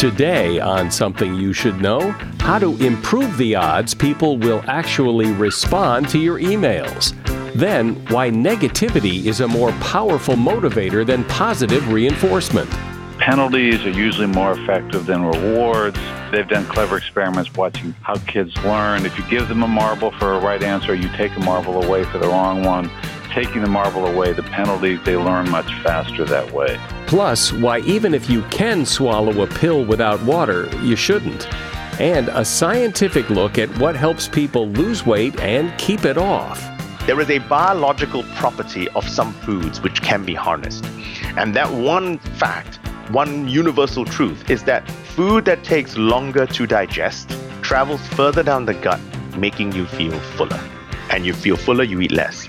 Today, on Something You Should Know, how to improve the odds people will actually respond to your emails. Then, why negativity is a more powerful motivator than positive reinforcement. Penalties are usually more effective than rewards. They've done clever experiments watching how kids learn. If you give them a marble for a right answer, you take a marble away for the wrong one. Taking the marble away, the penalties, they learn much faster that way. Plus, why even if you can swallow a pill without water, you shouldn't. And a scientific look at what helps people lose weight and keep it off. There is a biological property of some foods which can be harnessed. And that one fact one universal truth is that food that takes longer to digest travels further down the gut, making you feel fuller. And you feel fuller, you eat less.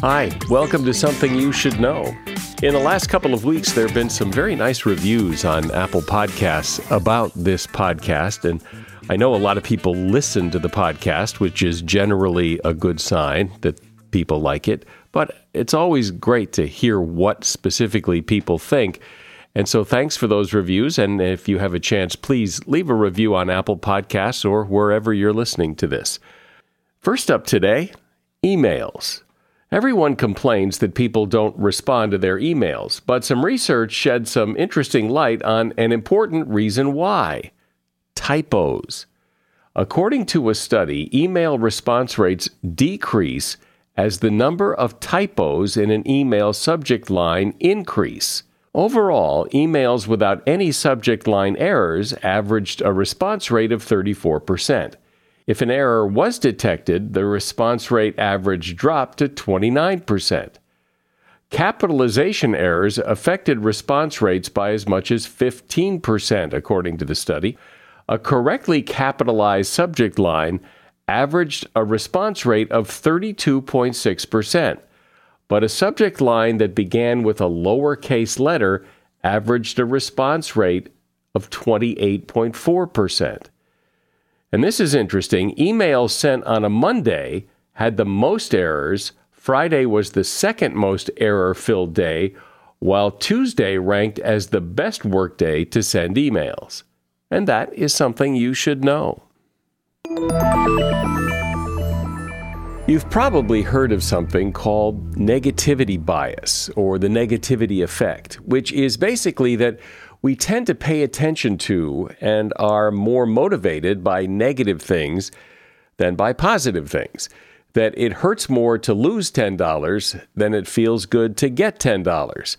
Hi, welcome to Something You Should Know. In the last couple of weeks, there have been some very nice reviews on Apple Podcasts about this podcast. And I know a lot of people listen to the podcast, which is generally a good sign that people like it. But it's always great to hear what specifically people think. And so thanks for those reviews. And if you have a chance, please leave a review on Apple Podcasts or wherever you're listening to this. First up today, emails. Everyone complains that people don't respond to their emails, but some research shed some interesting light on an important reason why typos. According to a study, email response rates decrease as the number of typos in an email subject line increase. Overall, emails without any subject line errors averaged a response rate of 34%. If an error was detected, the response rate average dropped to 29%. Capitalization errors affected response rates by as much as 15%, according to the study. A correctly capitalized subject line averaged a response rate of 32.6%, but a subject line that began with a lowercase letter averaged a response rate of 28.4%. And this is interesting. Emails sent on a Monday had the most errors. Friday was the second most error filled day, while Tuesday ranked as the best workday to send emails. And that is something you should know. You've probably heard of something called negativity bias or the negativity effect, which is basically that we tend to pay attention to and are more motivated by negative things than by positive things. That it hurts more to lose $10 than it feels good to get $10.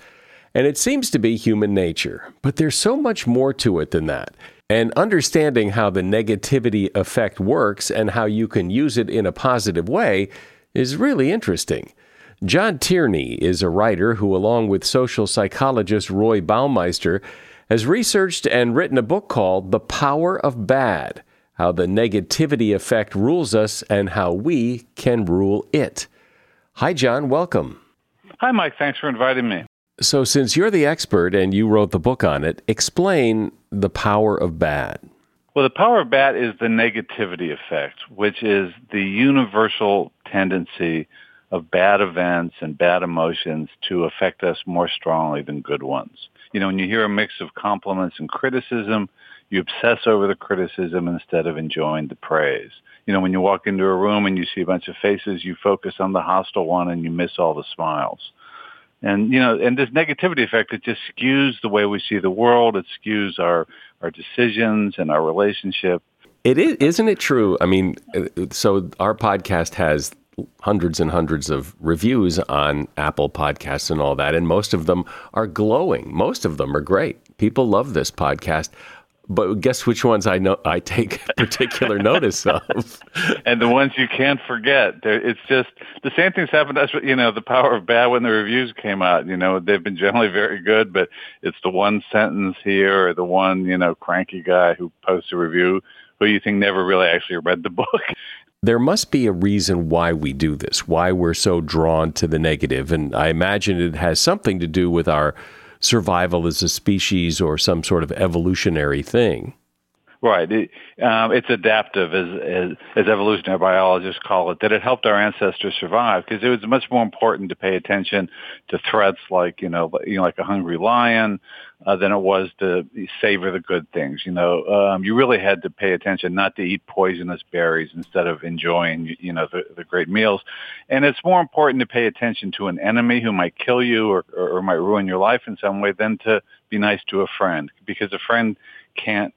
And it seems to be human nature, but there's so much more to it than that. And understanding how the negativity effect works and how you can use it in a positive way is really interesting. John Tierney is a writer who, along with social psychologist Roy Baumeister, has researched and written a book called The Power of Bad How the Negativity Effect Rules Us and How We Can Rule It. Hi, John. Welcome. Hi, Mike. Thanks for inviting me. So, since you're the expert and you wrote the book on it, explain the power of bad. Well, the power of bad is the negativity effect, which is the universal tendency of bad events and bad emotions to affect us more strongly than good ones. You know, when you hear a mix of compliments and criticism, you obsess over the criticism instead of enjoying the praise. You know, when you walk into a room and you see a bunch of faces, you focus on the hostile one and you miss all the smiles. And you know, and this negativity effect it just skews the way we see the world. It skews our our decisions and our relationship. It is, isn't it true? I mean, uh, so our podcast has hundreds and hundreds of reviews on Apple Podcasts and all that, and most of them are glowing. Most of them are great. People love this podcast. But guess which ones I know I take particular notice of, and the ones you can't forget. It's just the same things happened. That's what you know. The power of bad when the reviews came out. You know, they've been generally very good, but it's the one sentence here or the one you know cranky guy who posts a review who you think never really actually read the book. There must be a reason why we do this, why we're so drawn to the negative, and I imagine it has something to do with our survival as a species or some sort of evolutionary thing. Right. It, um, it's adaptive, as, as, as evolutionary biologists call it, that it helped our ancestors survive because it was much more important to pay attention to threats like, you know, you know like a hungry lion uh, than it was to savor the good things. You know, um, you really had to pay attention not to eat poisonous berries instead of enjoying, you know, the, the great meals. And it's more important to pay attention to an enemy who might kill you or, or, or might ruin your life in some way than to be nice to a friend because a friend can't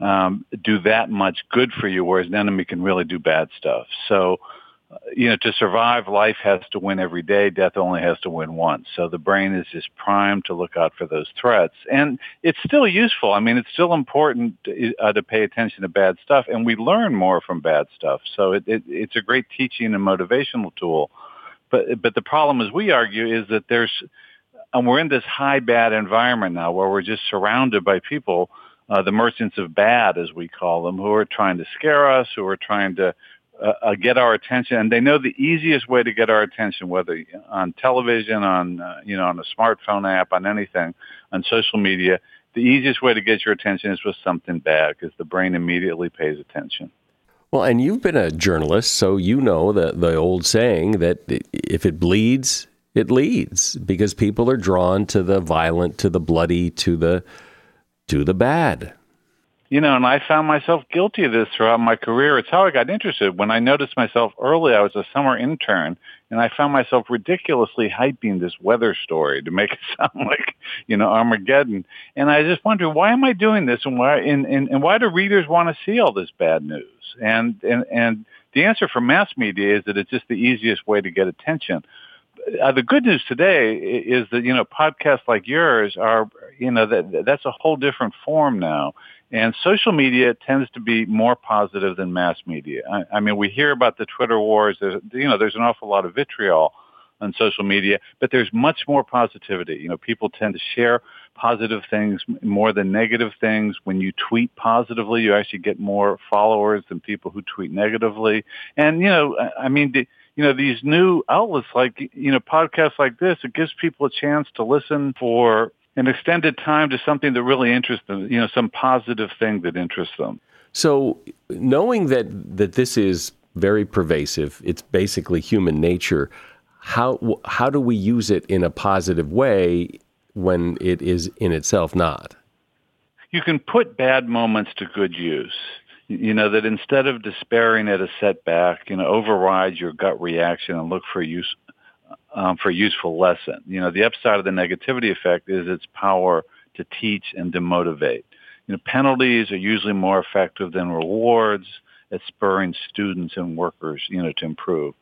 um, do that much good for you, whereas an enemy can really do bad stuff. So, uh, you know, to survive, life has to win every day. Death only has to win once. So the brain is just primed to look out for those threats. And it's still useful. I mean, it's still important to, uh, to pay attention to bad stuff, and we learn more from bad stuff. So it, it, it's a great teaching and motivational tool. But but the problem, as we argue, is that there's and we're in this high bad environment now where we're just surrounded by people uh, the merchants of bad, as we call them, who are trying to scare us, who are trying to uh, uh, get our attention, and they know the easiest way to get our attention, whether on television, on uh, you know, on a smartphone app, on anything, on social media. The easiest way to get your attention is with something bad, because the brain immediately pays attention. Well, and you've been a journalist, so you know the the old saying that if it bleeds, it leads, because people are drawn to the violent, to the bloody, to the to the bad. You know, and I found myself guilty of this throughout my career. It's how I got interested. When I noticed myself early, I was a summer intern, and I found myself ridiculously hyping this weather story to make it sound like, you know, Armageddon. And I just wondered, why am I doing this, and why and, and, and why do readers want to see all this bad news? And and and the answer for mass media is that it's just the easiest way to get attention uh, the good news today is that you know podcasts like yours are you know that that's a whole different form now, and social media tends to be more positive than mass media. I, I mean, we hear about the Twitter wars. There's, you know, there's an awful lot of vitriol on social media, but there's much more positivity. You know, people tend to share positive things more than negative things. When you tweet positively, you actually get more followers than people who tweet negatively. And you know, I mean. The, you know, these new outlets like, you know, podcasts like this, it gives people a chance to listen for an extended time to something that really interests them, you know, some positive thing that interests them. So knowing that, that this is very pervasive, it's basically human nature, how, how do we use it in a positive way when it is in itself not? You can put bad moments to good use you know, that instead of despairing at a setback, you know, override your gut reaction and look for use, um, for a useful lesson. You know, the upside of the negativity effect is its power to teach and to motivate. You know, penalties are usually more effective than rewards at spurring students and workers, you know, to improve.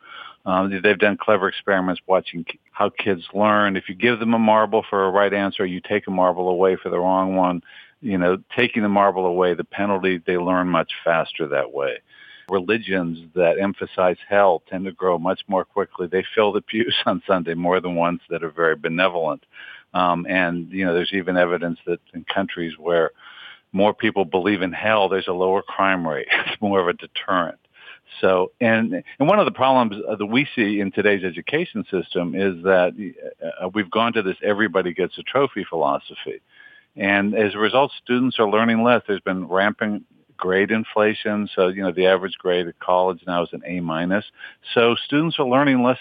Um, they've done clever experiments watching how kids learn. If you give them a marble for a right answer, you take a marble away for the wrong one you know, taking the marble away, the penalty, they learn much faster that way. religions that emphasize hell tend to grow much more quickly. They fill the pews on Sunday more than ones that are very benevolent. Um, and, you know, there's even evidence that in countries where more people believe in hell, there's a lower crime rate. It's more of a deterrent. So, and and one of the problems that we see in today's education system is that uh, we've gone to this everybody gets a trophy philosophy. And as a result, students are learning less. There's been rampant grade inflation. So, you know, the average grade at college now is an A minus. So students are learning less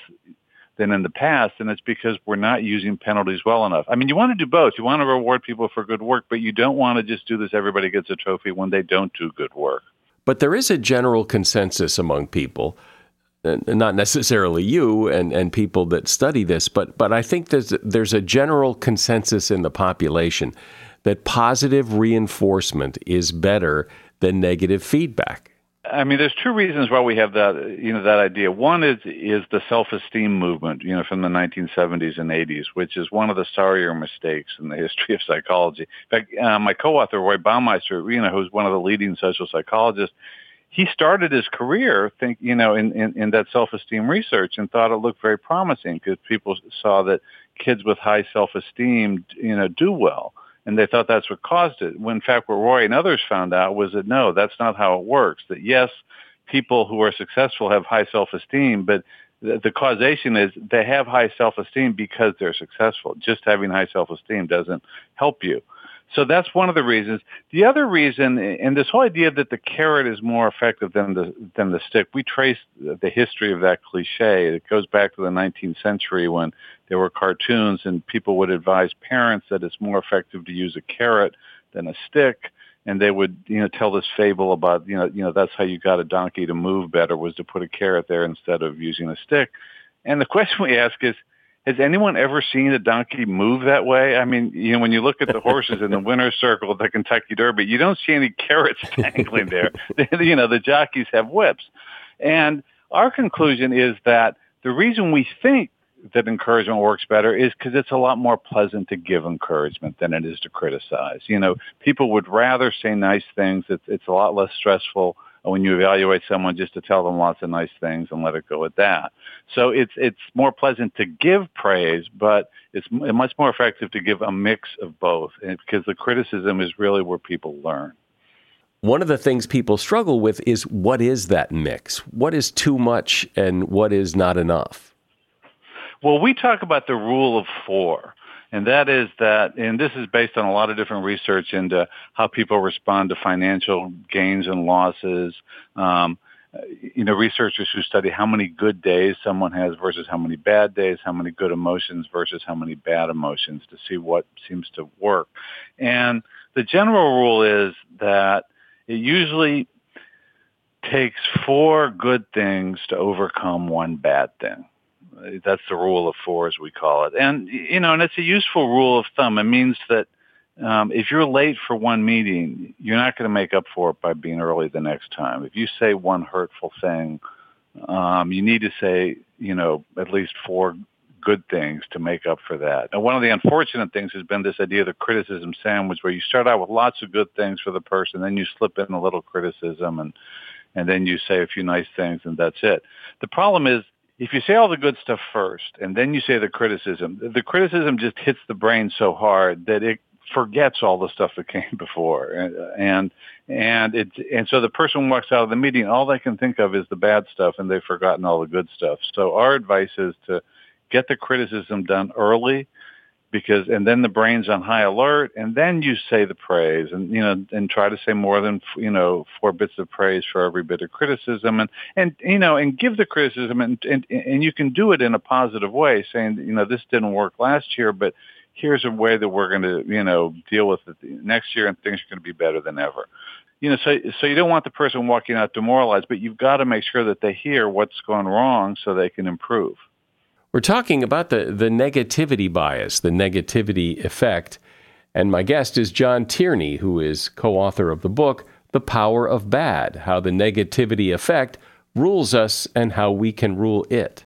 than in the past, and it's because we're not using penalties well enough. I mean, you want to do both. You want to reward people for good work, but you don't want to just do this everybody gets a trophy when they don't do good work. But there is a general consensus among people, not necessarily you and, and people that study this, but, but I think there's, there's a general consensus in the population that positive reinforcement is better than negative feedback. I mean, there's two reasons why we have that, you know, that idea. One is is the self-esteem movement, you know, from the 1970s and 80s, which is one of the sorrier mistakes in the history of psychology. In fact, uh, my co-author Roy Baumeister, you know, who's one of the leading social psychologists, he started his career, think, you know, in, in, in that self-esteem research and thought it looked very promising because people saw that kids with high self-esteem, you know, do well and they thought that's what caused it. When in fact, what Roy and others found out was that no, that's not how it works. That yes, people who are successful have high self-esteem, but the, the causation is they have high self-esteem because they're successful. Just having high self-esteem doesn't help you. So that's one of the reasons. The other reason, and this whole idea that the carrot is more effective than the than the stick, we trace the history of that cliche. It goes back to the 19th century when there were cartoons, and people would advise parents that it's more effective to use a carrot than a stick. And they would, you know, tell this fable about, you know, you know, that's how you got a donkey to move better was to put a carrot there instead of using a stick. And the question we ask is, has anyone ever seen a donkey move that way? I mean, you know, when you look at the horses in the winner's circle at the Kentucky Derby, you don't see any carrots dangling there. you know, the jockeys have whips. And our conclusion is that the reason we think that encouragement works better is because it's a lot more pleasant to give encouragement than it is to criticize. You know, people would rather say nice things. It's, it's a lot less stressful when you evaluate someone just to tell them lots of nice things and let it go at that. So it's it's more pleasant to give praise, but it's much more effective to give a mix of both because the criticism is really where people learn. One of the things people struggle with is what is that mix? What is too much and what is not enough? Well, we talk about the rule of four and that is that, and this is based on a lot of different research into how people respond to financial gains and losses. Um, you know, researchers who study how many good days someone has versus how many bad days, how many good emotions versus how many bad emotions to see what seems to work. And the general rule is that it usually takes four good things to overcome one bad thing. That's the rule of four, as we call it. And, you know, and it's a useful rule of thumb. It means that um, if you're late for one meeting, you're not going to make up for it by being early the next time. If you say one hurtful thing, um, you need to say, you know, at least four good things to make up for that. And one of the unfortunate things has been this idea of the criticism sandwich where you start out with lots of good things for the person, then you slip in a little criticism and and then you say a few nice things and that's it. The problem is if you say all the good stuff first and then you say the criticism, the criticism just hits the brain so hard that it forgets all the stuff that came before. And and it and so the person walks out of the meeting all they can think of is the bad stuff and they've forgotten all the good stuff. So our advice is to get the criticism done early because and then the brain's on high alert and then you say the praise and you know and try to say more than you know four bits of praise for every bit of criticism and and you know and give the criticism and and and you can do it in a positive way saying you know this didn't work last year but here's a way that we're going to you know deal with it next year and things are going to be better than ever. You know so so you don't want the person walking out demoralized but you've got to make sure that they hear what's gone wrong so they can improve we're talking about the, the negativity bias, the negativity effect. And my guest is John Tierney, who is co author of the book, The Power of Bad How the Negativity Effect Rules Us and How We Can Rule It.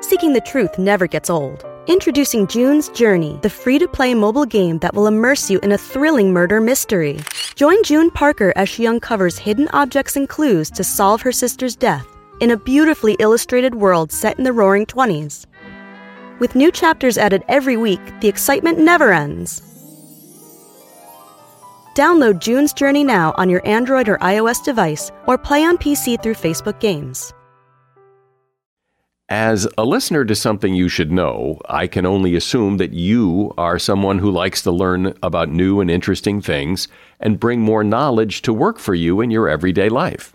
Seeking the truth never gets old. Introducing June's Journey, the free to play mobile game that will immerse you in a thrilling murder mystery. Join June Parker as she uncovers hidden objects and clues to solve her sister's death in a beautifully illustrated world set in the roaring 20s. With new chapters added every week, the excitement never ends. Download June's Journey now on your Android or iOS device or play on PC through Facebook Games. As a listener to something you should know, I can only assume that you are someone who likes to learn about new and interesting things and bring more knowledge to work for you in your everyday life.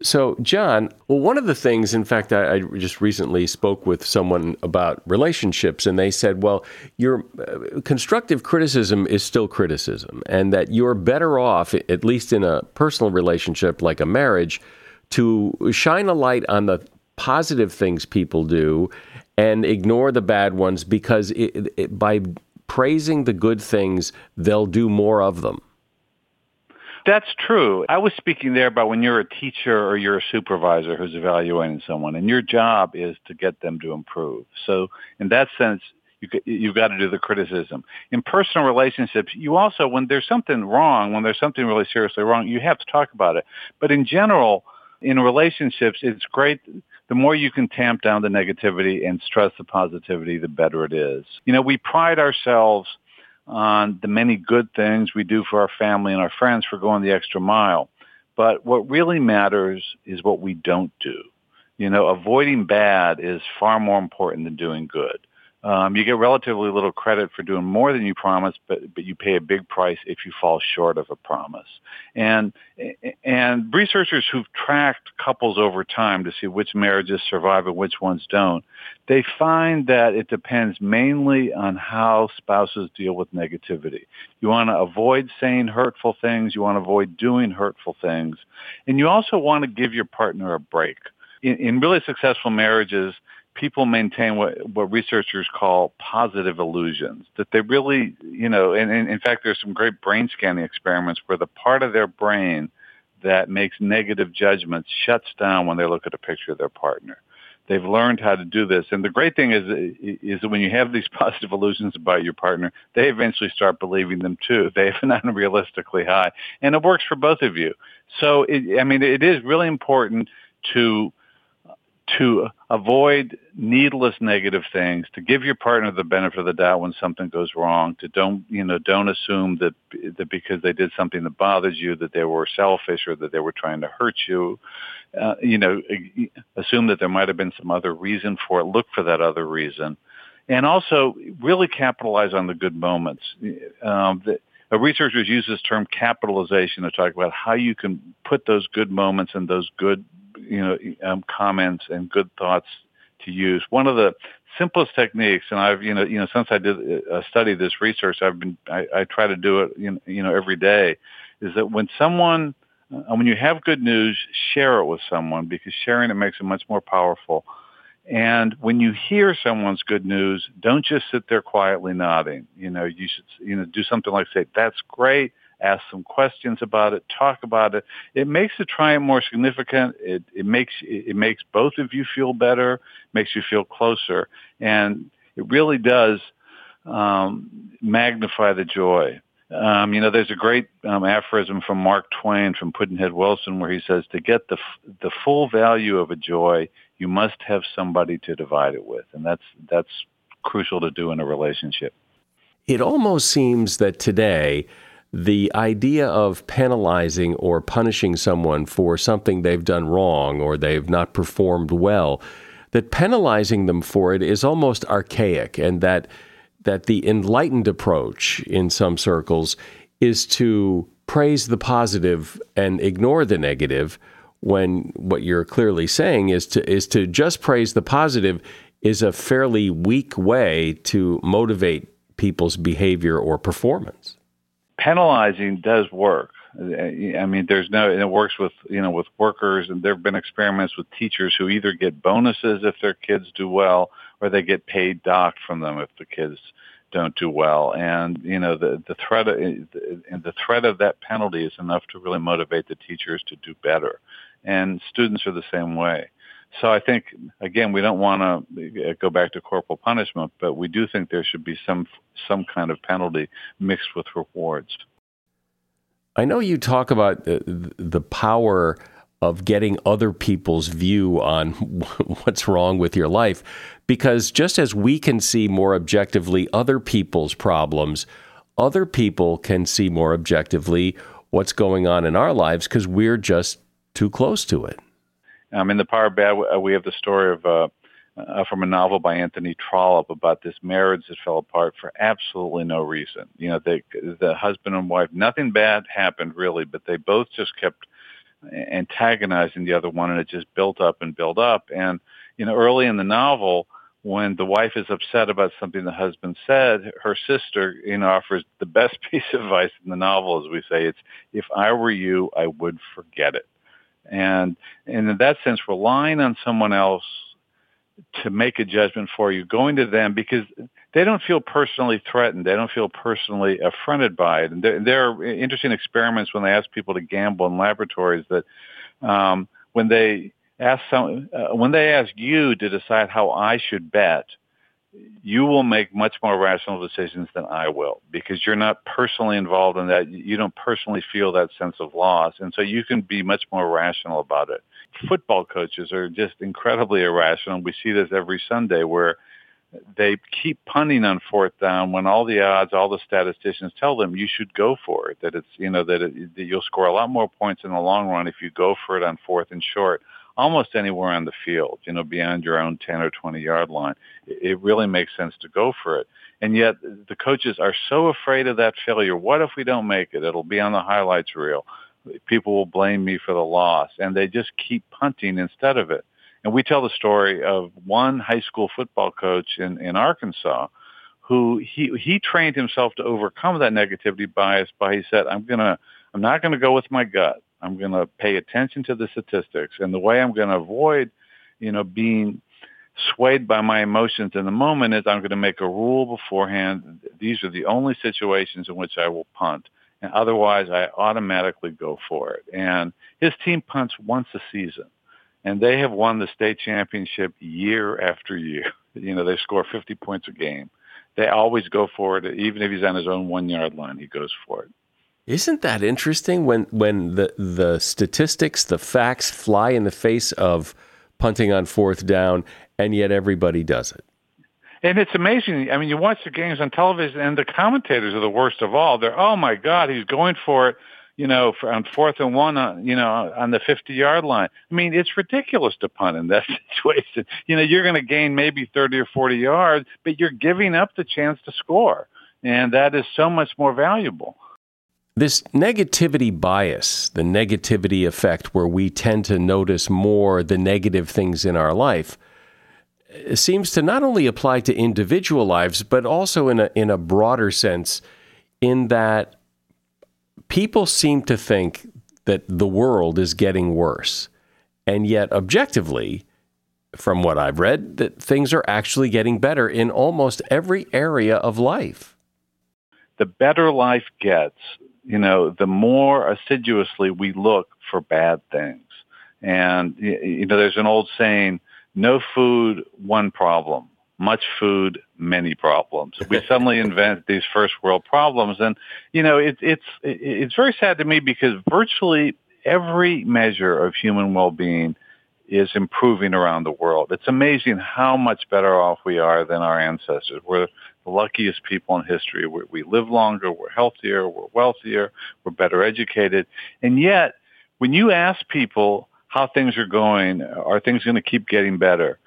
So, John, well, one of the things, in fact, I, I, just recently spoke with someone about relationships, and they said, well, your uh, constructive criticism is still criticism, and that you're better off, at least in a personal relationship like a marriage, to shine a light on the positive things people do and ignore the bad ones because it, it, by praising the good things, they'll do more of them. That's true. I was speaking there about when you're a teacher or you're a supervisor who's evaluating someone, and your job is to get them to improve. So, in that sense, you, you've got to do the criticism. In personal relationships, you also, when there's something wrong, when there's something really seriously wrong, you have to talk about it. But in general, in relationships, it's great. The more you can tamp down the negativity and stress the positivity, the better it is. You know, we pride ourselves on the many good things we do for our family and our friends for going the extra mile. But what really matters is what we don't do. You know, avoiding bad is far more important than doing good. Um, you get relatively little credit for doing more than you promised, but but you pay a big price if you fall short of a promise. And and researchers who've tracked couples over time to see which marriages survive and which ones don't, they find that it depends mainly on how spouses deal with negativity. You want to avoid saying hurtful things. You want to avoid doing hurtful things, and you also want to give your partner a break. In, in really successful marriages people maintain what, what researchers call positive illusions, that they really, you know, and, and in fact, there's some great brain scanning experiments where the part of their brain that makes negative judgments shuts down when they look at a picture of their partner. They've learned how to do this. And the great thing is, is that when you have these positive illusions about your partner, they eventually start believing them too. They have an unrealistically high. And it works for both of you. So, it, I mean, it is really important to to avoid needless negative things, to give your partner the benefit of the doubt when something goes wrong, to don't, you know, don't assume that, that because they did something that bothers you that they were selfish or that they were trying to hurt you. Uh, you know, assume that there might have been some other reason for it. Look for that other reason. And also really capitalize on the good moments. Um, researchers use this term capitalization to talk about how you can put those good moments and those good you know um, comments and good thoughts to use. One of the simplest techniques, and I've you know you know since I did uh, study this research, I've been I, I try to do it you know, you know every day. Is that when someone uh, when you have good news, share it with someone because sharing it makes it much more powerful. And when you hear someone's good news, don't just sit there quietly nodding. You know, you should you know do something like say, "That's great ask some questions about it, talk about it. It makes the triumph more significant. It, it makes it makes both of you feel better, makes you feel closer, and it really does um, magnify the joy. Um, you know, there's a great um, aphorism from Mark Twain from Pudd'nhead Wilson where he says, "To get the f- the full value of a joy, you must have somebody to divide it with," and that's that's crucial to do in a relationship. It almost seems that today the idea of penalizing or punishing someone for something they've done wrong or they've not performed well, that penalizing them for it is almost archaic and that that the enlightened approach in some circles is to praise the positive and ignore the negative when what you're clearly saying is to is to just praise the positive is a fairly weak way to motivate people's behavior or performance. Penalizing does work. I mean, there's no, and it works with, you know, with workers and there have been experiments with teachers who either get bonuses if their kids do well or they get paid docked from them if the kids don't do well. And, you know, the, the threat of, the threat of that penalty is enough to really motivate the teachers to do better. And students are the same way. So I think, again, we don't want to uh, go back to corporal punishment, but we do think there should be some, some kind of penalty mixed with rewards. I know you talk about uh, the, the power of getting other people's view on what's wrong with your life because just as we can see more objectively other people's problems, other people can see more objectively what's going on in our lives because we're just too close to it. Um, in the Power of Bad, we have the story of uh, uh, from a novel by Anthony Trollope about this marriage that fell apart for absolutely no reason. You know, they, the husband and wife, nothing bad happened really, but they both just kept antagonizing the other one, and it just built up and built up. And you know, early in the novel, when the wife is upset about something the husband said, her sister, you know, offers the best piece of advice in the novel, as we say. It's, if I were you, I would forget it. And, and in that sense, relying on someone else to make a judgment for you, going to them because they don't feel personally threatened. They don't feel personally affronted by it. And there, there are interesting experiments when they ask people to gamble in laboratories that um, when they ask some, uh, when they ask you to decide how I should bet, you will make much more rational decisions than I will because you're not personally involved in that. You don't personally feel that sense of loss. And so you can be much more rational about it. Football coaches are just incredibly irrational. We see this every Sunday where they keep punting on fourth down when all the odds, all the statisticians tell them you should go for it, that it's, you know, that, it, that you'll score a lot more points in the long run if you go for it on fourth and short almost anywhere on the field, you know, beyond your own 10 or 20 yard line. It really makes sense to go for it. And yet the coaches are so afraid of that failure. What if we don't make it? It'll be on the highlights reel. People will blame me for the loss. And they just keep punting instead of it. And we tell the story of one high school football coach in, in Arkansas who he, he trained himself to overcome that negativity bias by he said, I'm going to, I'm not going to go with my gut. I'm going to pay attention to the statistics. And the way I'm going to avoid, you know, being swayed by my emotions in the moment is I'm going to make a rule beforehand. These are the only situations in which I will punt. And otherwise, I automatically go for it. And his team punts once a season. And they have won the state championship year after year. You know, they score 50 points a game. They always go for it. Even if he's on his own one yard line, he goes for it. Isn't that interesting when when the the statistics, the facts fly in the face of punting on fourth down and yet everybody does it? And it's amazing. I mean, you watch the games on television and the commentators are the worst of all. They're, "Oh my god, he's going for it." You know, on fourth and one, uh, you know, on the 50 yard line. I mean, it's ridiculous to punt in that situation. You know, you're going to gain maybe 30 or 40 yards, but you're giving up the chance to score. And that is so much more valuable. This negativity bias, the negativity effect, where we tend to notice more the negative things in our life, seems to not only apply to individual lives, but also in a, in a broader sense, in that people seem to think that the world is getting worse. And yet, objectively, from what I've read, that things are actually getting better in almost every area of life. The better life gets, you know, the more assiduously we look for bad things. And, you know, there's an old saying, no food, one problem. Much food, many problems. We suddenly invent these first world problems. And, you know, it, it's, it's very sad to me because virtually every measure of human well-being is improving around the world. It's amazing how much better off we are than our ancestors. We're luckiest people in history. we we live longer, we're healthier, we're wealthier, we're better educated. And yet, when you ask people how things are going, are things going to keep getting better?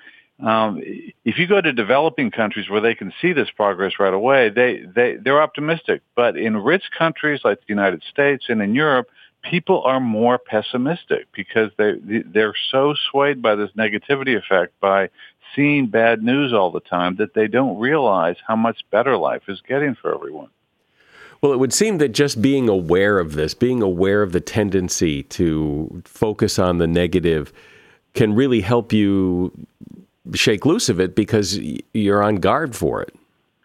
Um, if you go to developing countries where they can see this progress right away, they, they, they're optimistic. But in rich countries like the United States and in Europe, people are more pessimistic because they, they're so swayed by this negativity effect by seeing bad news all the time that they don't realize how much better life is getting for everyone. Well, it would seem that just being aware of this, being aware of the tendency to focus on the negative, can really help you shake loose of it because you're on guard for it.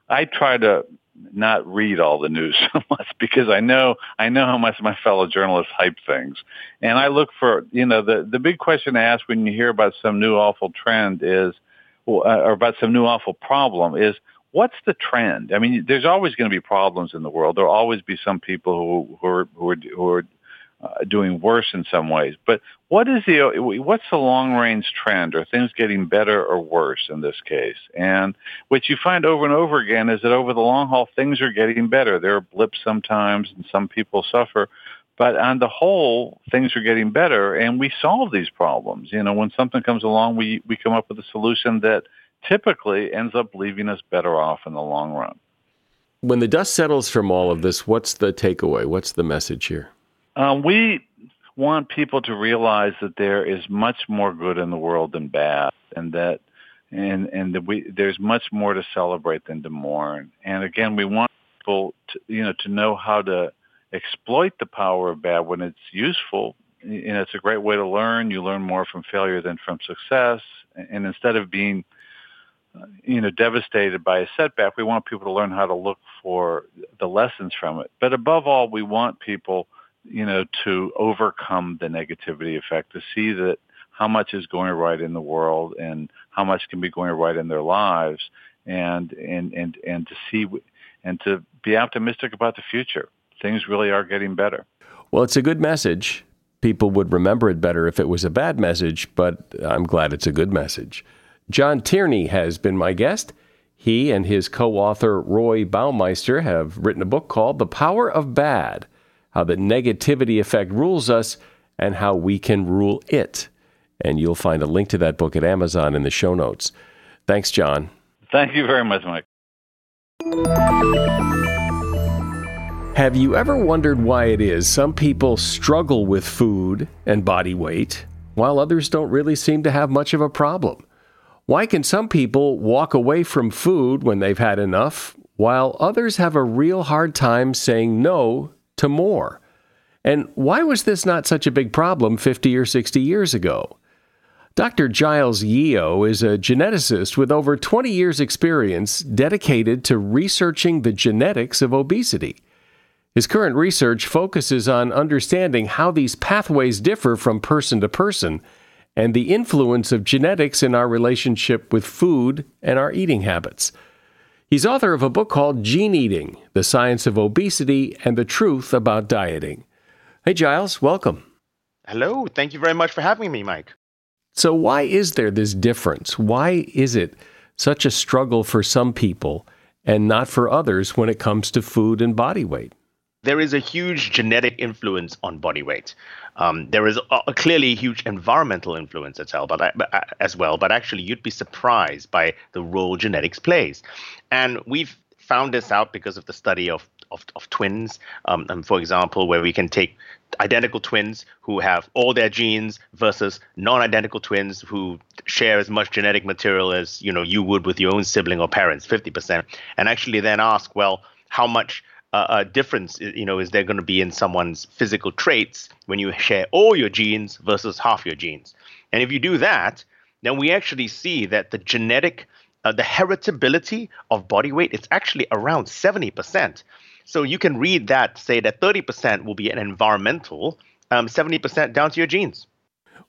I try to not read all the news so much because I know I know how much my fellow journalists hype things, and I look for you know the the big question to ask when you hear about some new awful trend is or about some new awful problem is what's the trend? I mean, there's always going to be problems in the world. There'll always be some people who, who are who are, who are uh, doing worse in some ways. But what is the what's the long range trend? Are things getting better or worse in this case? And what you find over and over again is that over the long haul, things are getting better. There are blips sometimes, and some people suffer. But on the whole, things are getting better, and we solve these problems. You know, when something comes along, we we come up with a solution that typically ends up leaving us better off in the long run. When the dust settles from all of this, what's the takeaway? What's the message here? Um, we want people to realize that there is much more good in the world than bad, and that and and that we there's much more to celebrate than to mourn. And again, we want people to you know to know how to exploit the power of bad when it's useful. And it's a great way to learn. You learn more from failure than from success. And instead of being uh, you know, devastated by a setback, we want people to learn how to look for the lessons from it. But above all, we want people, you know, to overcome the negativity effect, to see that how much is going right in the world and how much can be going right in their lives and, and, and, and to see and to be optimistic about the future. Things really are getting better. Well, it's a good message. People would remember it better if it was a bad message, but I'm glad it's a good message. John Tierney has been my guest. He and his co author, Roy Baumeister, have written a book called The Power of Bad How the Negativity Effect Rules Us and How We Can Rule It. And you'll find a link to that book at Amazon in the show notes. Thanks, John. Thank you very much, Mike. Have you ever wondered why it is some people struggle with food and body weight, while others don't really seem to have much of a problem? Why can some people walk away from food when they've had enough, while others have a real hard time saying no to more? And why was this not such a big problem 50 or 60 years ago? Dr. Giles Yeo is a geneticist with over 20 years' experience dedicated to researching the genetics of obesity. His current research focuses on understanding how these pathways differ from person to person and the influence of genetics in our relationship with food and our eating habits. He's author of a book called Gene Eating The Science of Obesity and the Truth About Dieting. Hey, Giles, welcome. Hello. Thank you very much for having me, Mike. So, why is there this difference? Why is it such a struggle for some people and not for others when it comes to food and body weight? There is a huge genetic influence on body weight. Um, there is a, a clearly huge environmental influence as well, but, uh, as well. But actually, you'd be surprised by the role genetics plays, and we've found this out because of the study of of, of twins. Um, and for example, where we can take identical twins who have all their genes versus non-identical twins who share as much genetic material as you know you would with your own sibling or parents, 50%, and actually then ask, well, how much uh, difference you know is there going to be in someone's physical traits when you share all your genes versus half your genes and if you do that then we actually see that the genetic uh, the heritability of body weight is actually around 70% so you can read that say that 30% will be an environmental um, 70% down to your genes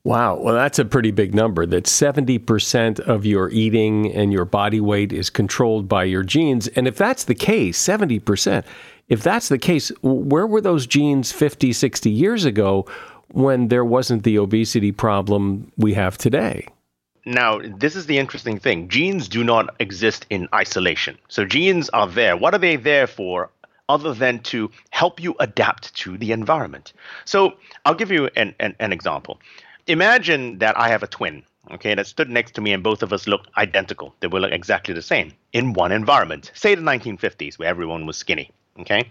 Wow. Well, that's a pretty big number that 70% of your eating and your body weight is controlled by your genes. And if that's the case, 70%, if that's the case, where were those genes 50, 60 years ago when there wasn't the obesity problem we have today? Now, this is the interesting thing. Genes do not exist in isolation. So, genes are there. What are they there for? Other than to help you adapt to the environment. So, I'll give you an, an, an example imagine that I have a twin, okay, that stood next to me, and both of us looked identical. They were exactly the same in one environment, say the 1950s, where everyone was skinny. Okay.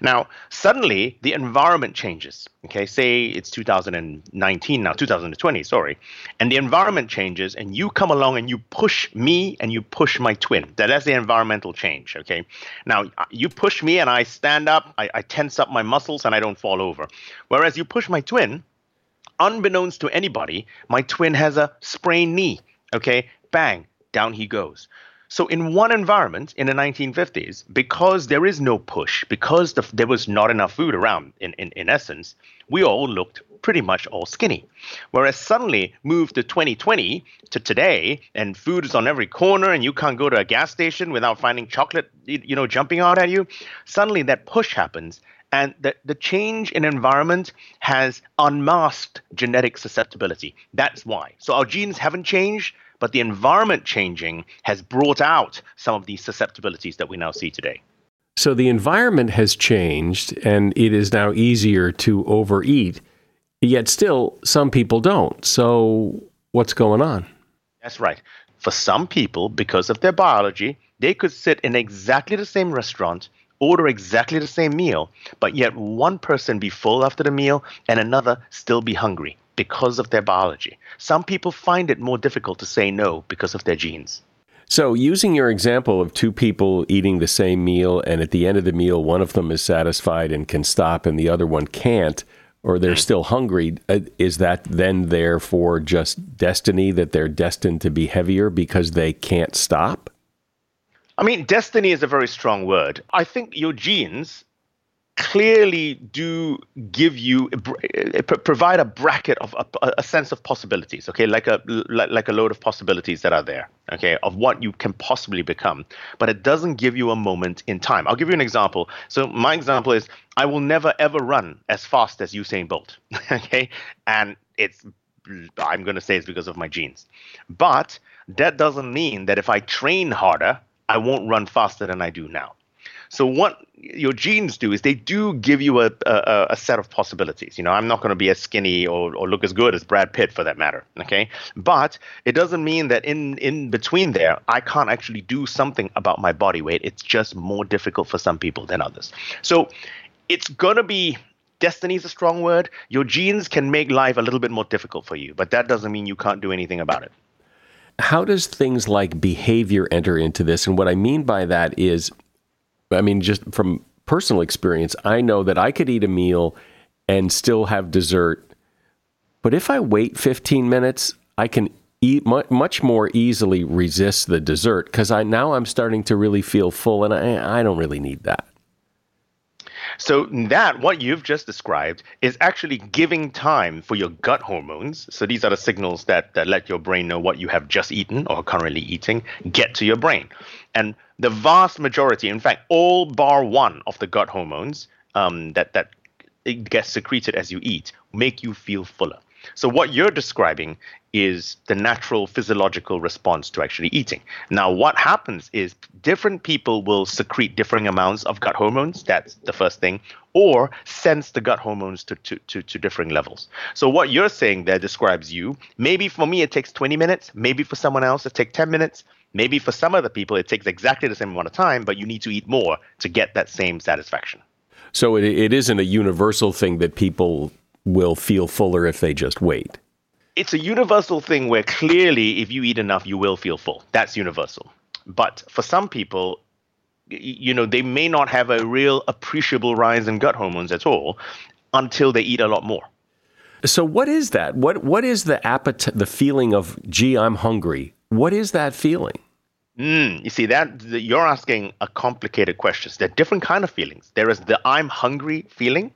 Now, suddenly the environment changes. Okay. Say it's 2019 now, 2020, sorry. And the environment changes, and you come along and you push me and you push my twin. That's the environmental change. Okay. Now, uh, you push me and I stand up, I, I tense up my muscles, and I don't fall over. Whereas you push my twin, unbeknownst to anybody, my twin has a sprained knee. Okay, bang, down he goes. So, in one environment in the 1950s, because there is no push, because the, there was not enough food around, in, in, in essence, we all looked pretty much all skinny. Whereas suddenly move to 2020 to today, and food is on every corner, and you can't go to a gas station without finding chocolate, you know, jumping out at you. Suddenly that push happens, and the, the change in environment has unmasked genetic susceptibility. That's why. So our genes haven't changed, but the environment changing has brought out some of these susceptibilities that we now see today. So the environment has changed and it is now easier to overeat, yet still some people don't. So what's going on? That's right. For some people, because of their biology, they could sit in exactly the same restaurant order exactly the same meal, but yet one person be full after the meal and another still be hungry because of their biology. Some people find it more difficult to say no because of their genes. So, using your example of two people eating the same meal, and at the end of the meal, one of them is satisfied and can stop, and the other one can't, or they're still hungry, uh, is that then therefore just destiny that they're destined to be heavier because they can't stop? I mean, destiny is a very strong word. I think your genes clearly do give you provide a bracket of a, a, sense of possibilities okay? Like a like a load of possibilities that are there okay? Of what you can possibly become but it doesn't give you a moment in time. I'll give you an example. So my example is i will never ever run as fast as usain bolt okay? And it's i'm going to say it's because of my genes. But that doesn't mean that if i train harder I won't run faster than I do now. So what your genes do is they do give you a, a, a set of possibilities. You know, I'm not going to be as skinny or, or look as good as Brad Pitt for that matter. Okay, but it doesn't mean that in in between there I can't actually do something about my body weight. It's just more difficult for some people than others. So it's to be destiny is a strong word. Your genes can make life a little bit more difficult for you, but that doesn't mean you can't do anything about it how does things like behavior enter into this? And what I mean by that is, I mean, just from personal experience, I know that I could eat a meal and still have dessert. But if I wait 15 minutes, I can eat much more easily resist the dessert because I now I'm starting to really feel full and I, I don't really need that. So that what you've just described is actually giving time for your gut hormones. So these are the signals that, that let your brain know what you have just eaten or currently eating get to your brain. And the vast majority, in fact, all bar one of the gut hormones um, that that gets secreted as you eat, make you feel fuller. So what you're describing is the natural physiological response to actually eating. Now, what happens is different people will secrete differing amounts of gut hormones. That's the first thing, or sense the gut hormones to, to, to, to differing levels. So, what you're saying there describes you. Maybe for me, it takes 20 minutes. Maybe for someone else, it takes 10 minutes. Maybe for some other people, it takes exactly the same amount of time, but you need to eat more to get that same satisfaction. So, it, it isn't a universal thing that people will feel fuller if they just wait. It's a universal thing where clearly, if you eat enough, you will feel full. That's universal. But for some people, you know, they may not have a real appreciable rise in gut hormones at all until they eat a lot more. So what is that? What what is the appetite the feeling of gee, I'm hungry? What is that feeling? Mm, you see that you're asking a complicated question. There are different kind of feelings. There is the I'm hungry feeling,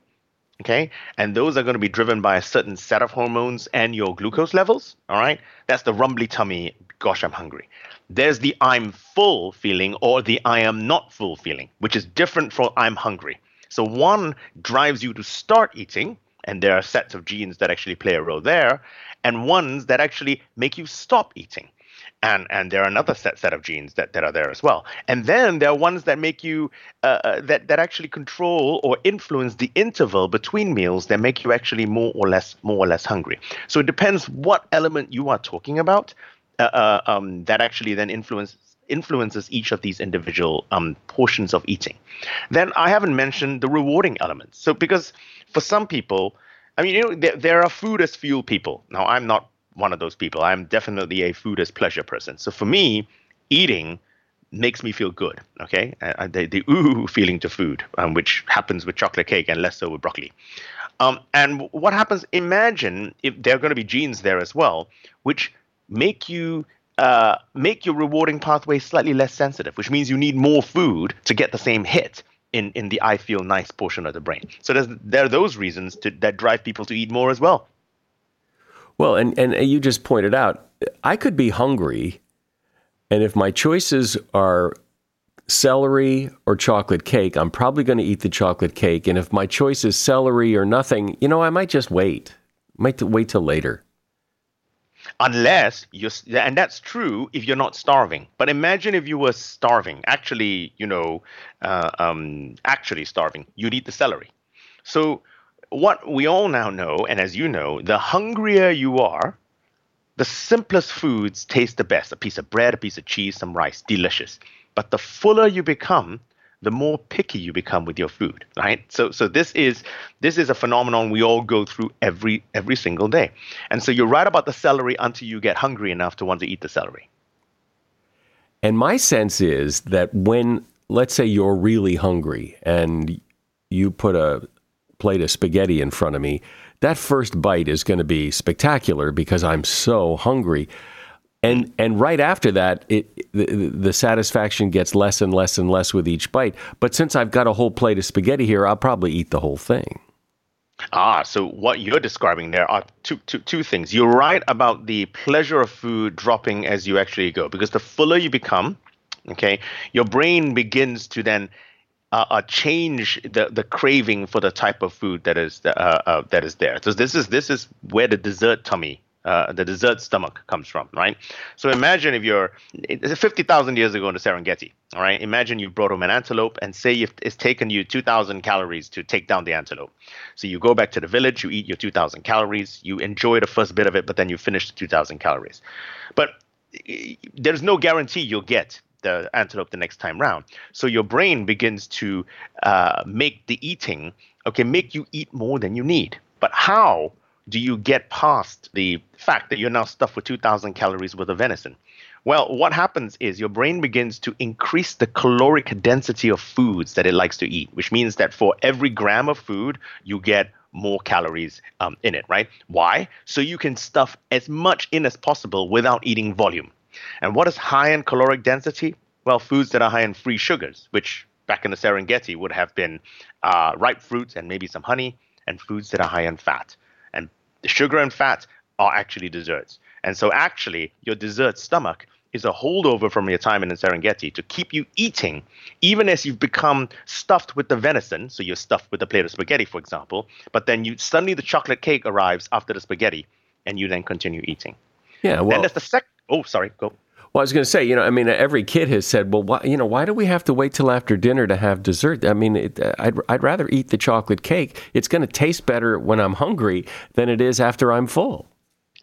okay? And those are going to be driven by a certain set of hormones and your glucose levels all right? That's the rumbly tummy gosh i'm hungry. There's the i'm full feeling or the i am not full feeling which is different from i'm hungry. So one drives you to start eating and there are sets of genes that actually play a role there and ones that actually make you stop eating and and there are another set set of genes that, that are there as well. And then there are ones that make you uh, uh, that that actually control or influence the interval between meals that make you actually more or less more or less hungry. So it depends what element you are talking about. Uh, uh um, that actually then influences influences each of these individual um, portions of eating. Then I haven't mentioned the rewarding elements. So because for some people, I mean, you know, there, there are food as fuel people. Now I'm not one of those people. I'm definitely a food as pleasure person. So for me, eating makes me feel good. Okay, uh, the, the ooh feeling to food, um, which happens with chocolate cake and less so with broccoli. Um, and what happens? Imagine if there are going to be genes there as well, which make you uh, make your rewarding pathway slightly less sensitive, which means you need more food to get the same hit in, in the I feel nice portion of the brain. So there are those reasons to, that drive people to eat more as well. Well, and, and you just pointed out, I could be hungry, and if my choices are celery or chocolate cake, I'm probably going to eat the chocolate cake. And if my choice is celery or nothing, you know, I might just wait. might wait till later. Unless you're, and that's true if you're not starving. But imagine if you were starving, actually, you know, uh, um, actually starving, you'd eat the celery. So what we all now know, and as you know, the hungrier you are, the simplest foods taste the best. A piece of bread, a piece of cheese, some rice, delicious. But the fuller you become, the more picky you become with your food, right? So so this is this is a phenomenon we all go through every every single day. And so you're right about the celery until you get hungry enough to want to eat the celery. And my sense is that when let's say you're really hungry and you put a plate of spaghetti in front of me, that first bite is going to be spectacular because I'm so hungry. And and right after that, it the, the, satisfaction gets less and less and less with each bite. But since I've got a whole plate of spaghetti here, I'll probably eat the whole thing. Ah, so what you're describing there are two, two, two things. You're right about the pleasure of food dropping as you actually go, because the fuller you become, okay, your brain begins to then uh, change the, the craving for the type of food that is uh, uh, that is there. So this is this is where the dessert tummy, uh, the dessert stomach comes from, right? So imagine if you're fifty thousand years ago in the Serengeti, all right. Imagine you brought home an antelope, and say it's taken you two thousand calories to take down the antelope. So you go back to the village, you eat your two thousand calories, you enjoy the first bit of it, but then you finish the two thousand calories. But there's no guarantee you'll get the antelope the next time round. So your brain begins to uh, make the eating, okay, make you eat more than you need. But how do you get past the fact that you're now stuffed with 2,000 calories worth of venison? Well, what happens is your brain begins to increase the caloric density of foods that it likes to eat, which means that for every gram of food, you get more calories um, in it, right? Why? So you can stuff as much in as possible without eating volume. And what is high in caloric density? Well, foods that are high in free sugars, which back in the Serengeti would have been uh, ripe fruits and maybe some honey, and foods that are high in fat. And the sugar and fat are actually desserts. And so, actually, your dessert stomach is a holdover from your time in the Serengeti to keep you eating, even as you've become stuffed with the venison. So you're stuffed with a plate of spaghetti, for example, but then you suddenly the chocolate cake arrives after the spaghetti, and you then continue eating. Yeah, well, and that's the second. Oh, sorry, go. Well, I was going to say, you know, I mean, every kid has said, well, why, you know, why do we have to wait till after dinner to have dessert? I mean, it, I'd, I'd rather eat the chocolate cake. It's going to taste better when I'm hungry than it is after I'm full.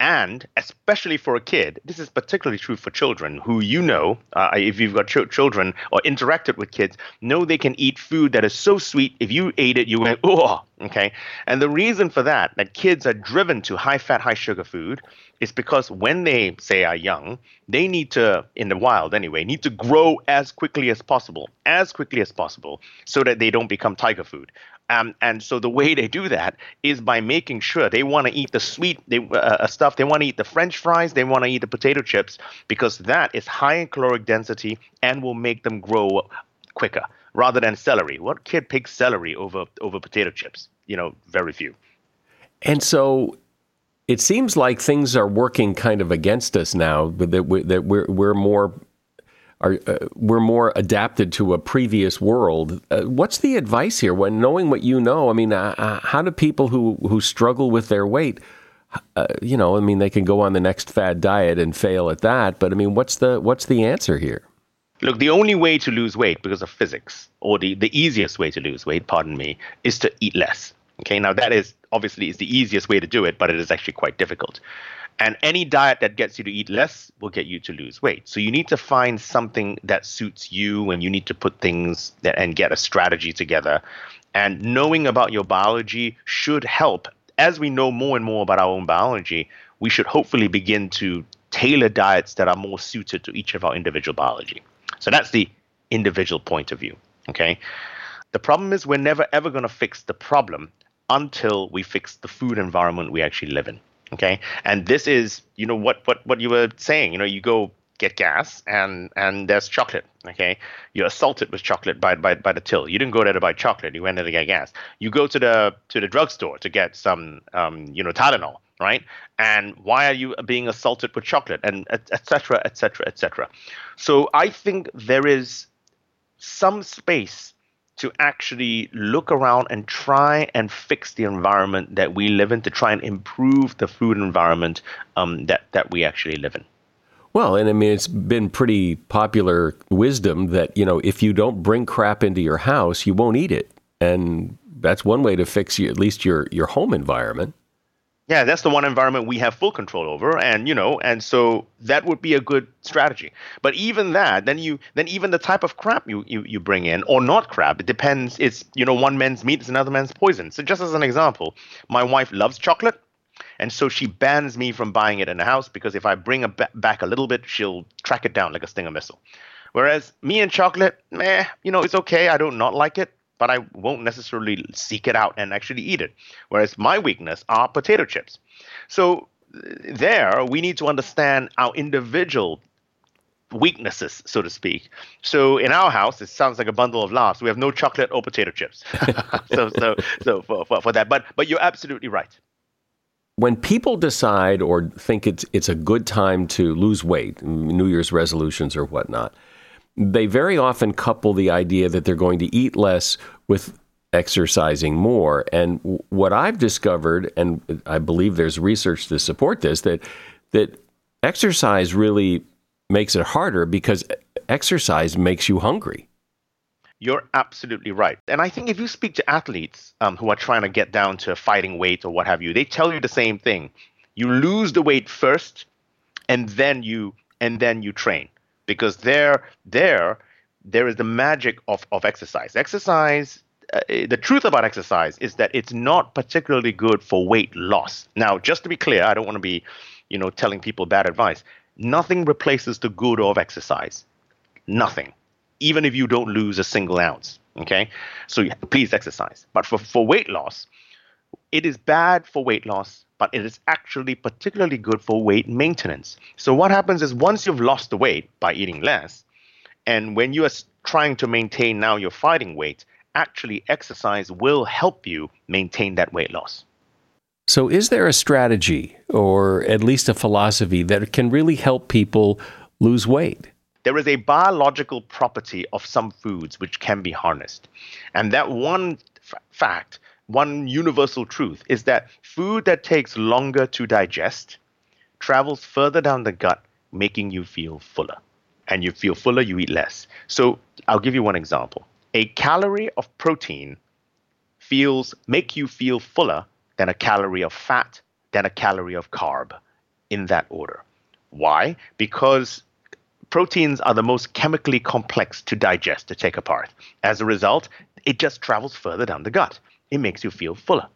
And especially for a kid, this is particularly true for children who you know, uh, if you've got ch- children or interacted with kids, know they can eat food that is so sweet. If you ate it, you went, oh, okay. And the reason for that, that kids are driven to high fat, high sugar food, is because when they say are young, they need to, in the wild anyway, need to grow as quickly as possible, as quickly as possible, so that they don't become tiger food. Um, and so the way they do that is by making sure they want to eat the sweet they, uh, uh stuff. They want to eat the French fries. They want to eat the potato chips because that is high in caloric density and will make them grow quicker rather than celery. What kid picks celery over over potato chips? You know, very few. And so it seems like things are working kind of against us now. That we're, that we're, we're more are uh, we're more adapted to a previous world. Uh, what's the advice here? When knowing what you know, I mean, uh, uh how do people who who struggle with their weight? uh, you know, I mean, they can go on the next fad diet and fail at that. But I mean, what's the what's the answer here? Look, the only way to lose weight because of physics, or the, the easiest way to lose weight, pardon me, is to eat less. Okay, now that is obviously is the easiest way to do it, but it is actually quite difficult. And any diet that gets you to eat less will get you to lose weight. So you need to find something that suits you, and you need to put things that and get a strategy together. And knowing about your biology should help. As we know more and more about our own biology, we should hopefully begin to tailor diets that are more suited to each of our individual biology. So that's the individual point of view. Okay. The problem is we're never ever going to fix the problem until we fix the food environment we actually live in. Okay. And this is, you know, what what what you were saying. You know, you go get gas and and there's chocolate. Okay. You're assaulted with chocolate by by by the till. You didn't go there to buy chocolate, you went there to get gas. You go to the to the drugstore to get some um, you know, Tylenol right? And why are you being assaulted with chocolate, and etc. etc. etc. So I think there is some space to actually look around and try and fix the environment that we live in, to try and improve the food environment um, that that we actually live in. Well, and I mean, it's been pretty popular wisdom that you know if you don't bring crap into your house, you won't eat it, and that's one way to fix you, at least your your home environment. Yeah, that's the one environment we have full control over, and you know, and so that would be a good strategy. But even that, then you, then even the type of crap you you, you bring in, or not crap, it depends. It's you know, one man's meat is another man's poison. So just as an example, my wife loves chocolate, and so she bans me from buying it in the house because if I bring it back a little bit, she'll track it down like a Stinger missile. Whereas me and chocolate, meh, you know, it's okay. I don't not like it but I won't necessarily seek it out and actually eat it. Whereas my weakness are potato chips. So there, we need to understand our individual weaknesses, so to speak. So in our house, it sounds like a bundle of laughs. We have no chocolate or potato chips. so so so for, for, for that. But but you're absolutely right. When people decide or think it's it's a good time to lose weight, New Year's resolutions or whatnot, they very often couple the idea that they're going to eat less with exercising more. And what I've discovered, and I believe there's research to support this, that that exercise really makes it harder because exercise makes you hungry. You're absolutely right. And I think if you speak to athletes um, who are trying to get down to fighting weight or what have you, they tell you the same thing. You lose the weight first, and then you and then you train because there there there is the magic of, of exercise. Exercise uh, the truth about exercise is that it's not particularly good for weight loss. Now, just to be clear, I don't want to be, you know, telling people bad advice. Nothing replaces the good of exercise. Nothing. Even if you don't lose a single ounce. Okay? So please exercise. But for, for weight loss, it is bad for weight loss but it is actually particularly good for weight maintenance. So, what happens is once you've lost the weight by eating less, and when you are trying to maintain now your fighting weight, actually exercise will help you maintain that weight loss. So, is there a strategy or at least a philosophy that can really help people lose weight? There is a biological property of some foods which can be harnessed. And that one f- fact one universal truth is that food that takes longer to digest travels further down the gut, making you feel fuller. And you feel fuller, you eat less. So I'll give you one example. A calorie of protein feels make you feel fuller than a calorie of fat, than a calorie of carb, in that order. Why? Because proteins are the most chemically complex to digest, to take apart. As a result, it just travels further down the gut it makes you feel fuller.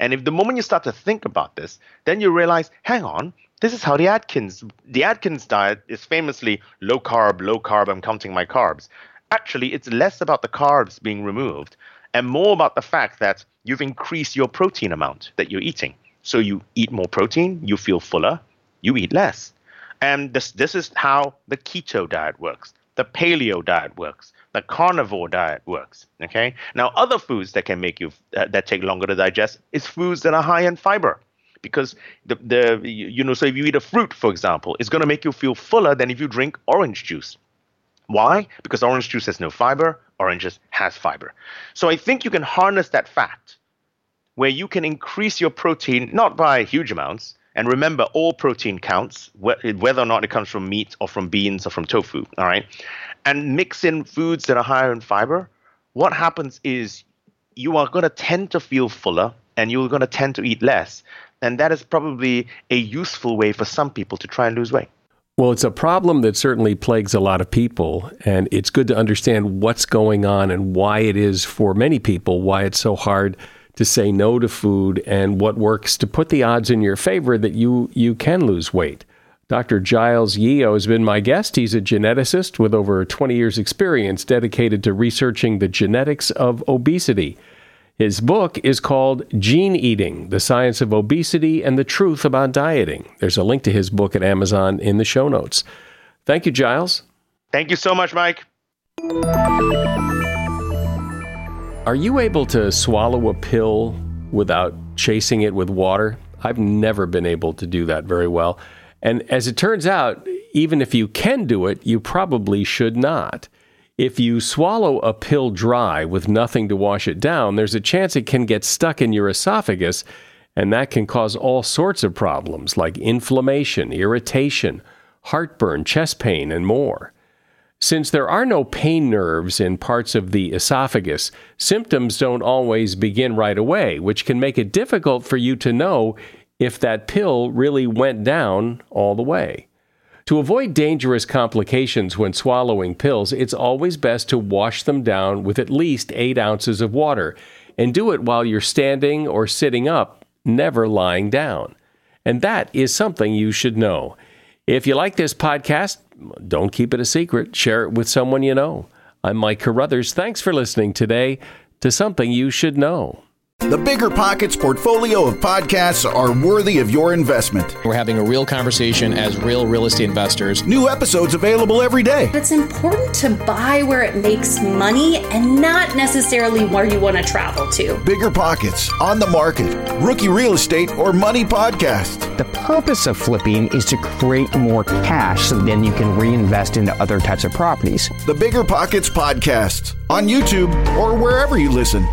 And if the moment you start to think about this, then you realize, hang on, this is how the Atkins the Atkins diet is famously low carb, low carb, I'm counting my carbs. Actually, it's less about the carbs being removed and more about the fact that you've increased your protein amount that you're eating. So you eat more protein, you feel fuller, you eat less. And this this is how the keto diet works, the paleo diet works, the carnivore diet works. Okay. Now, other foods that can make you uh, that take longer to digest is foods that are high in fiber, because the the you know so if you eat a fruit, for example, it's going to make you feel fuller than if you drink orange juice. Why? Because orange juice has no fiber. Oranges has fiber. So I think you can harness that fact, where you can increase your protein not by huge amounts, And remember, all protein counts, whether or not it comes from meat or from beans or from tofu. All right. And mix in foods that are higher in fiber. What happens is you are going to tend to feel fuller and you're going to tend to eat less. And that is probably a useful way for some people to try and lose weight. Well, it's a problem that certainly plagues a lot of people, and it's good to understand what's going on and why it is for many people, why it's so hard to say no to food and what works to put the odds in your favor that you, you can lose weight. Dr. Giles Yeo has been my guest. He's a geneticist with over 20 years' experience dedicated to researching the genetics of obesity. His book is called Gene Eating The Science of Obesity and the Truth About Dieting. There's a link to his book at Amazon in the show notes. Thank you, Giles. Thank you so much, Mike. Are you able to swallow a pill without chasing it with water? I've never been able to do that very well. And as it turns out, even if you can do it, you probably should not. If you swallow a pill dry with nothing to wash it down, there's a chance it can get stuck in your esophagus, and that can cause all sorts of problems like inflammation, irritation, heartburn, chest pain, and more. Since there are no pain nerves in parts of the esophagus, symptoms don't always begin right away, which can make it difficult for you to know if that pill really went down all the way. To avoid dangerous complications when swallowing pills, it's always best to wash them down with at least 8 ounces of water, and do it while you're standing or sitting up, never lying down. And that is something you should know. If you like this podcast, don't keep it a secret. Share it with someone you know. I'm Mike Carruthers. Thanks for listening today to Something You Should Know. The Bigger Pockets portfolio of podcasts are worthy of your investment. We're having a real conversation as real real estate investors. New episodes available every day. It's important to buy where it makes money and not necessarily where you want to travel to. Bigger Pockets, On the Market, Rookie Real Estate, or Money Podcast. The purpose of flipping is to create more cash so then you can reinvest into other types of properties. The Bigger Pockets Podcast on YouTube or wherever you listen.